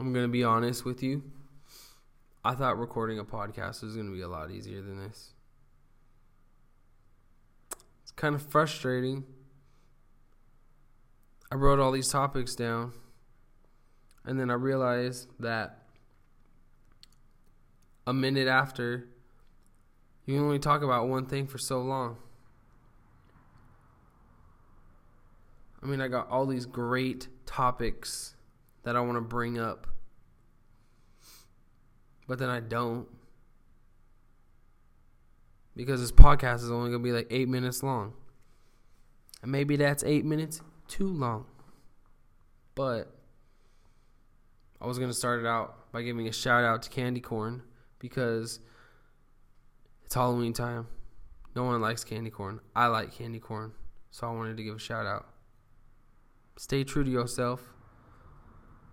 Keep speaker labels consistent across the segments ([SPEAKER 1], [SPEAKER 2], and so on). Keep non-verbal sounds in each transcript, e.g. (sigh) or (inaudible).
[SPEAKER 1] I'm going to be honest with you. I thought recording a podcast was going to be a lot easier than this. It's kind of frustrating. I wrote all these topics down, and then I realized that a minute after, you can only talk about one thing for so long. I mean, I got all these great topics that I want to bring up, but then I don't. Because this podcast is only going to be like eight minutes long. And maybe that's eight minutes too long. But I was going to start it out by giving a shout out to Candy Corn because it's Halloween time. No one likes candy corn. I like candy corn. So I wanted to give a shout out. Stay true to yourself.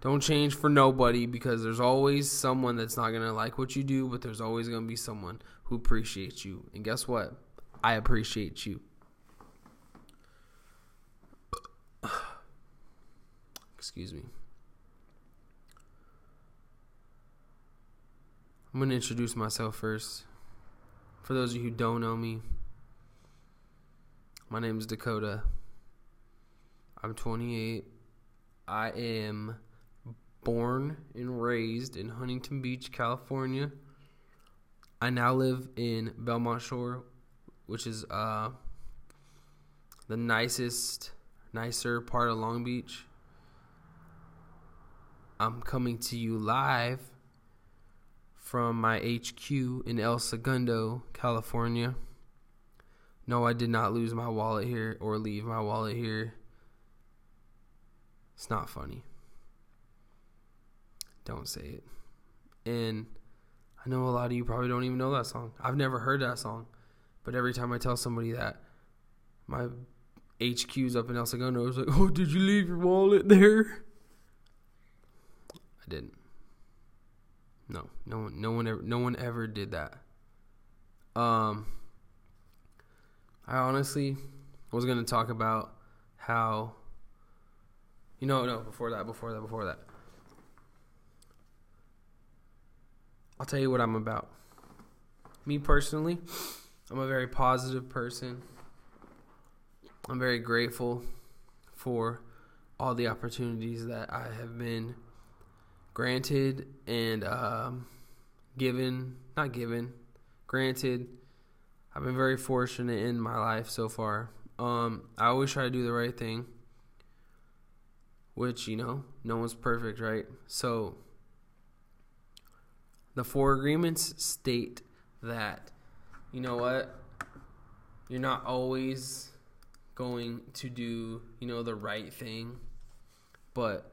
[SPEAKER 1] Don't change for nobody because there's always someone that's not going to like what you do, but there's always going to be someone who appreciates you. And guess what? I appreciate you. (sighs) Excuse me. I'm going to introduce myself first. For those of you who don't know me, my name is Dakota. I'm 28. I am born and raised in Huntington Beach, California. I now live in Belmont Shore, which is uh, the nicest, nicer part of Long Beach. I'm coming to you live from my HQ in El Segundo, California. No, I did not lose my wallet here or leave my wallet here. It's not funny. Don't say it. And I know a lot of you probably don't even know that song. I've never heard that song. But every time I tell somebody that my HQ's up in El Segundo, it's like, oh, did you leave your wallet there? I didn't. No, no one, no one ever, no one ever did that. Um, I honestly was gonna talk about how you know, no, before that, before that, before that. I'll tell you what I'm about. Me personally, I'm a very positive person. I'm very grateful for all the opportunities that I have been granted and um, given, not given, granted. I've been very fortunate in my life so far. Um, I always try to do the right thing which, you know, no one's perfect, right? So the four agreements state that, you know what, you're not always going to do, you know, the right thing, but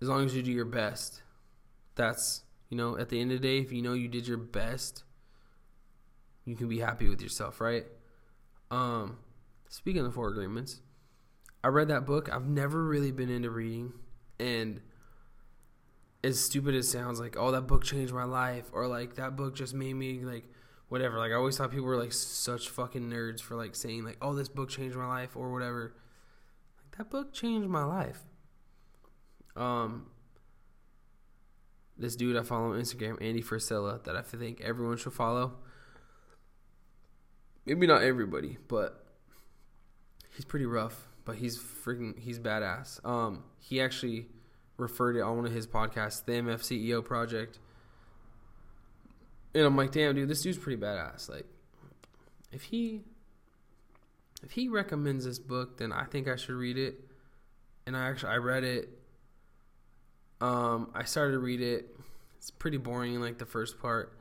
[SPEAKER 1] as long as you do your best, that's, you know, at the end of the day, if you know you did your best, you can be happy with yourself, right? Um, speaking of the four agreements, I read that book. I've never really been into reading, and as stupid as sounds, like oh that book changed my life, or like that book just made me like whatever. Like I always thought people were like such fucking nerds for like saying like oh this book changed my life or whatever. Like that book changed my life. Um, this dude I follow on Instagram, Andy Frisella, that I think everyone should follow. Maybe not everybody, but he's pretty rough but he's freaking he's badass. Um, he actually referred it on one of his podcasts, the MF CEO Project, and I'm like, damn, dude, this dude's pretty badass. Like, if he if he recommends this book, then I think I should read it. And I actually I read it. Um, I started to read it. It's pretty boring, like the first part,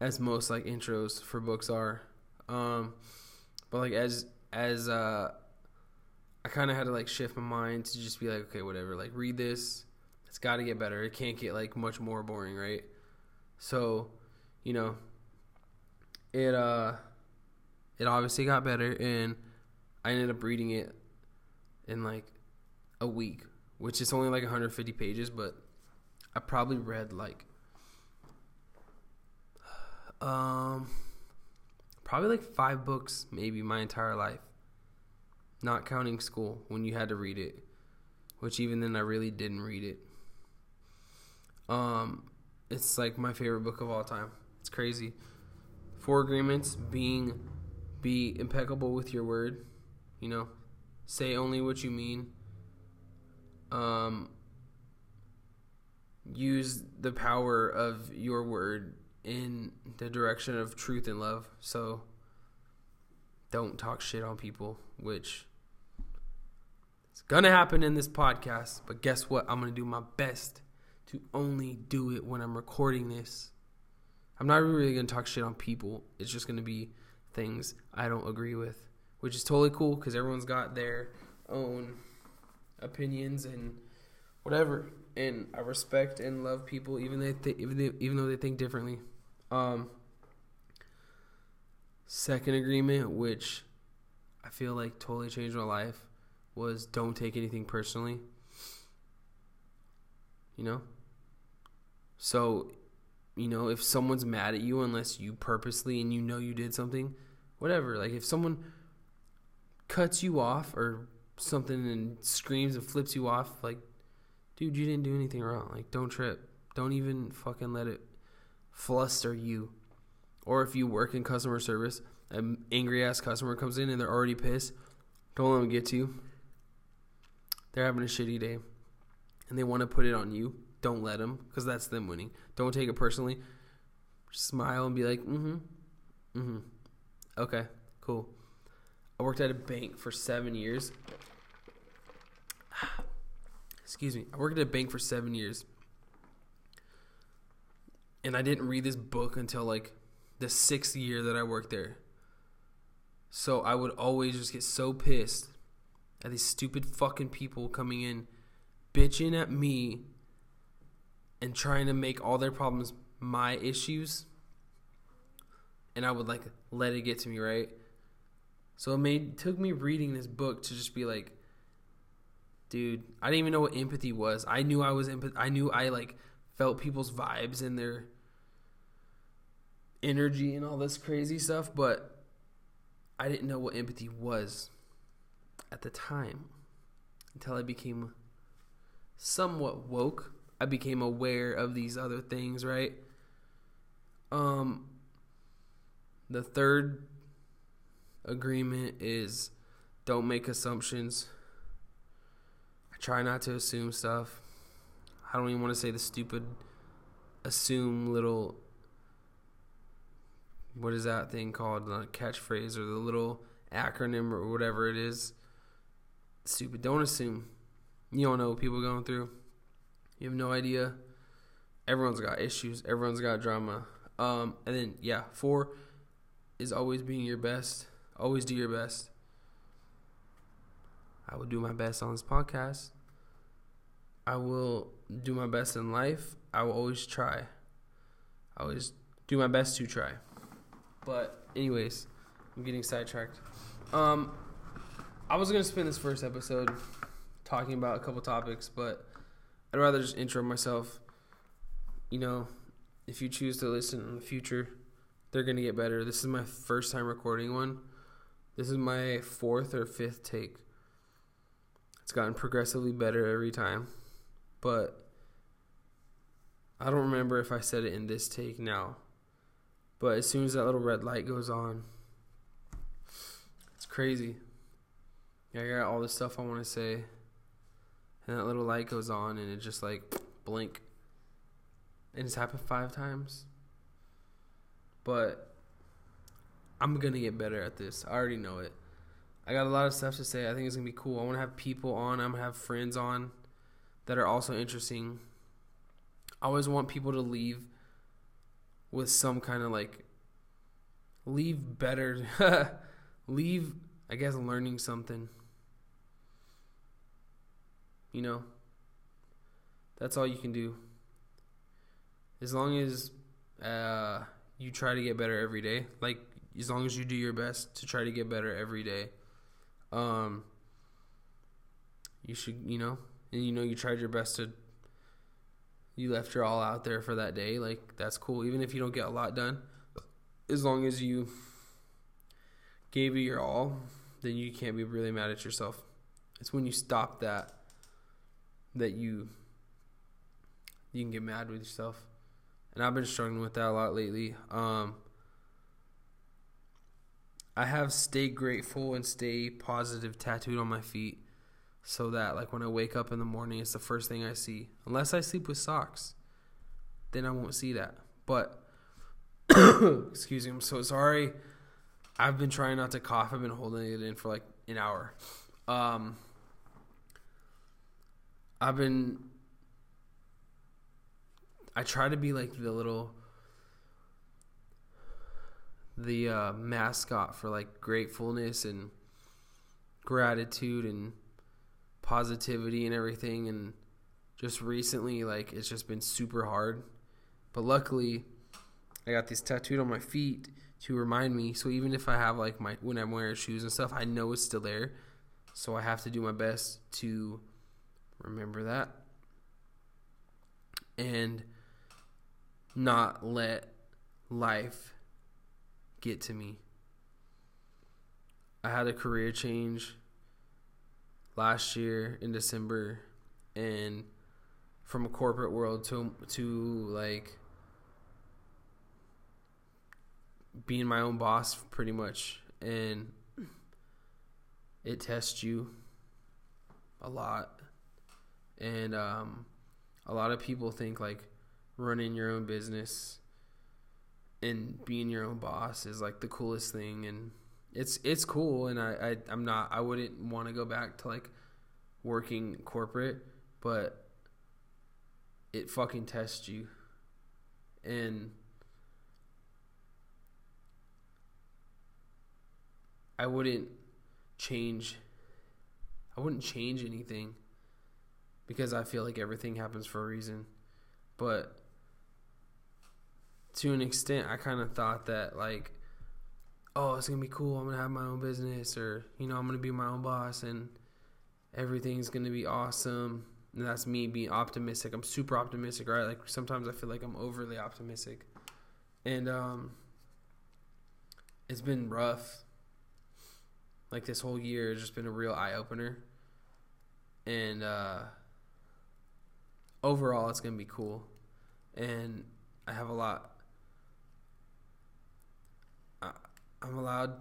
[SPEAKER 1] as most like intros for books are. Um, but like as as uh I kind of had to like shift my mind to just be like, okay, whatever. Like, read this. It's got to get better. It can't get like much more boring, right? So, you know, it uh, it obviously got better, and I ended up reading it in like a week, which is only like 150 pages, but I probably read like (sighs) um probably like five books maybe my entire life not counting school when you had to read it, which even then I really didn't read it. Um, it's like my favorite book of all time. It's crazy. Four agreements being be impeccable with your word, you know, say only what you mean. Um, use the power of your word in the direction of truth and love. So don't talk shit on people, which it's gonna happen in this podcast. But guess what? I'm gonna do my best to only do it when I'm recording this. I'm not really gonna talk shit on people. It's just gonna be things I don't agree with, which is totally cool because everyone's got their own opinions and whatever. And I respect and love people even they th- even they, even though they think differently. Um, second agreement, which I feel like totally changed my life, was don't take anything personally. You know? So, you know, if someone's mad at you unless you purposely and you know you did something, whatever. Like if someone cuts you off or something and screams and flips you off, like, dude, you didn't do anything wrong. Like, don't trip. Don't even fucking let it fluster you. Or if you work in customer service, an angry ass customer comes in and they're already pissed, don't let them get to you. They're having a shitty day and they want to put it on you. Don't let them because that's them winning. Don't take it personally. Smile and be like, mm hmm. Mm hmm. Okay, cool. I worked at a bank for seven years. (sighs) Excuse me. I worked at a bank for seven years. And I didn't read this book until like the sixth year that I worked there. So I would always just get so pissed at these stupid fucking people coming in, bitching at me, and trying to make all their problems my issues. And I would like let it get to me, right? So it made took me reading this book to just be like, dude, I didn't even know what empathy was. I knew I was empath. I knew I like felt people's vibes and their energy and all this crazy stuff, but I didn't know what empathy was at the time until I became somewhat woke. I became aware of these other things, right? Um the third agreement is don't make assumptions. I try not to assume stuff. I don't even want to say the stupid assume little what is that thing called? The catchphrase or the little acronym or whatever it is. Stupid. Don't assume. You don't know what people are going through. You have no idea. Everyone's got issues. Everyone's got drama. Um, and then yeah, four is always being your best. Always do your best. I will do my best on this podcast. I will do my best in life. I will always try. I always do my best to try. But anyways, I'm getting sidetracked. Um, I was gonna spend this first episode talking about a couple topics, but I'd rather just intro myself. You know, if you choose to listen in the future, they're gonna get better. This is my first time recording one. This is my fourth or fifth take. It's gotten progressively better every time, but I don't remember if I said it in this take now. But as soon as that little red light goes on, it's crazy. Yeah, I got all the stuff I want to say, and that little light goes on, and it just like blink. And it's happened five times. But I'm gonna get better at this. I already know it. I got a lot of stuff to say. I think it's gonna be cool. I want to have people on. I'm gonna have friends on that are also interesting. I always want people to leave with some kind of like leave better (laughs) leave i guess learning something you know that's all you can do as long as uh, you try to get better every day like as long as you do your best to try to get better every day um you should you know and you know you tried your best to you left your all out there for that day, like that's cool. Even if you don't get a lot done, as long as you gave it your all, then you can't be really mad at yourself. It's when you stop that that you you can get mad with yourself. And I've been struggling with that a lot lately. Um, I have stay grateful and stay positive tattooed on my feet so that like when I wake up in the morning it's the first thing I see. Unless I sleep with socks, then I won't see that. But (coughs) excuse me, I'm so sorry. I've been trying not to cough. I've been holding it in for like an hour. Um I've been I try to be like the little the uh, mascot for like gratefulness and gratitude and positivity and everything. And just recently like it's just been super hard. But luckily i got these tattooed on my feet to remind me. So even if i have like my when i'm wearing shoes and stuff i know it's still there. So i have to do my best to remember that. And not let life get to me. I had a career change last year in December and from a corporate world to to like being my own boss pretty much. And it tests you a lot and um, a lot of people think like running your own business and being your own boss is like the coolest thing. And it's it's cool. And I, I I'm not I wouldn't want to go back to like working corporate but it fucking tests you. And I wouldn't change I wouldn't change anything because I feel like everything happens for a reason but to an extent, I kind of thought that like, oh, it's gonna be cool. I'm gonna have my own business, or you know, I'm gonna be my own boss, and everything's gonna be awesome. And that's me being optimistic. I'm super optimistic, right? Like sometimes I feel like I'm overly optimistic, and um, it's been rough. Like this whole year has just been a real eye opener, and uh, overall, it's gonna be cool. And I have a lot I'm allowed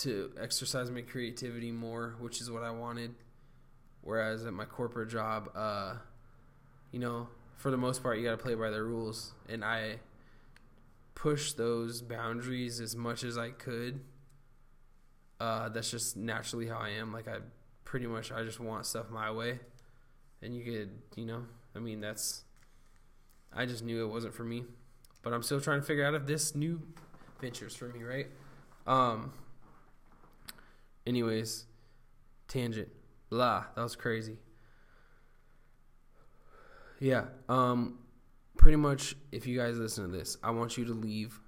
[SPEAKER 1] to exercise my creativity more, which is what I wanted. Whereas at my corporate job, uh, you know, for the most part, you got to play by the rules, and I push those boundaries as much as I could. Uh, that's just naturally how I am. Like I pretty much, I just want stuff my way, and you could, you know, I mean, that's. I just knew it wasn't for me, but I'm still trying to figure out if this new venture's for me, right? Um. Anyways, tangent. Blah. That was crazy. Yeah. Um. Pretty much, if you guys listen to this, I want you to leave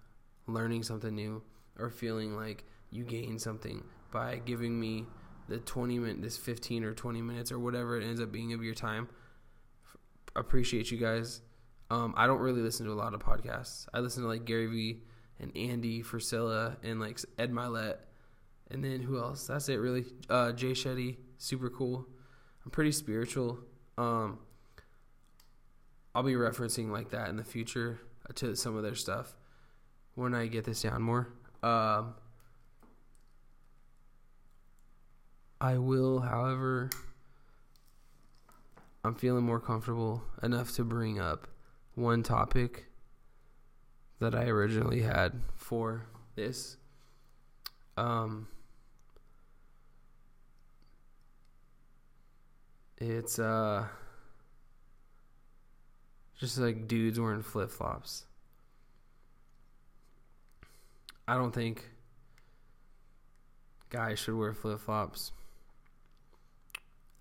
[SPEAKER 1] learning something new or feeling like you gain something by giving me the 20 minute, this 15 or 20 minutes or whatever it ends up being of your time. Appreciate you guys. Um, I don't really listen to a lot of podcasts. I listen to like Gary Vee and Andy Frisella and like Ed Mylett. And then who else? That's it really. Uh, Jay Shetty, super cool. I'm pretty spiritual. Um, I'll be referencing like that in the future to some of their stuff when I get this down more. Um, I will, however, I'm feeling more comfortable enough to bring up one topic that I originally had for this. Um, it's uh just like dudes wearing flip flops. I don't think guys should wear flip flops.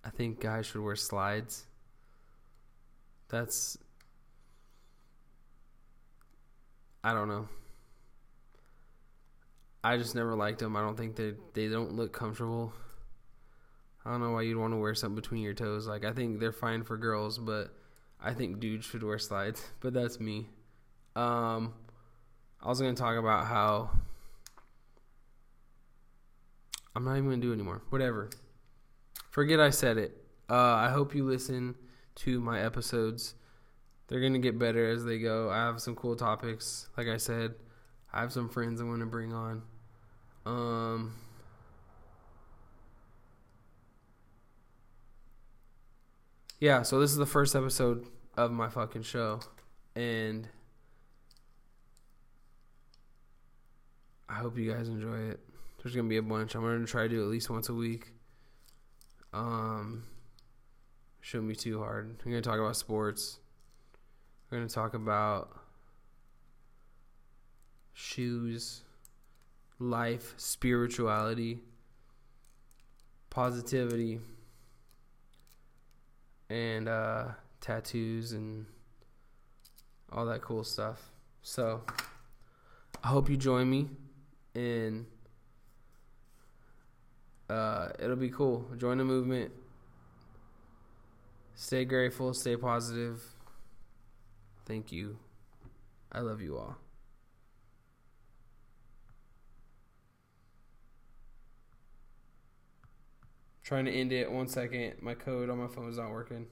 [SPEAKER 1] I think guys should wear slides. That's I don't know. I just never liked them. I don't think they they don't look comfortable. I don't know why you'd want to wear something between your toes. Like I think they're fine for girls, but I think dudes should wear slides. (laughs) But that's me. Um, I was gonna talk about how I'm not even gonna do anymore. Whatever. Forget I said it. Uh, I hope you listen to my episodes they're gonna get better as they go. I have some cool topics. Like I said, I have some friends I want to bring on. Um. Yeah, so this is the first episode of my fucking show, and I hope you guys enjoy it. There's gonna be a bunch. I'm gonna try to do at least once a week. Um, shouldn't be too hard. We're gonna talk about sports. We're gonna talk about shoes, life, spirituality, positivity, and uh, tattoos and all that cool stuff. So I hope you join me and uh, it'll be cool. Join the movement. Stay grateful, stay positive. Thank you. I love you all. Trying to end it one second. My code on my phone is not working.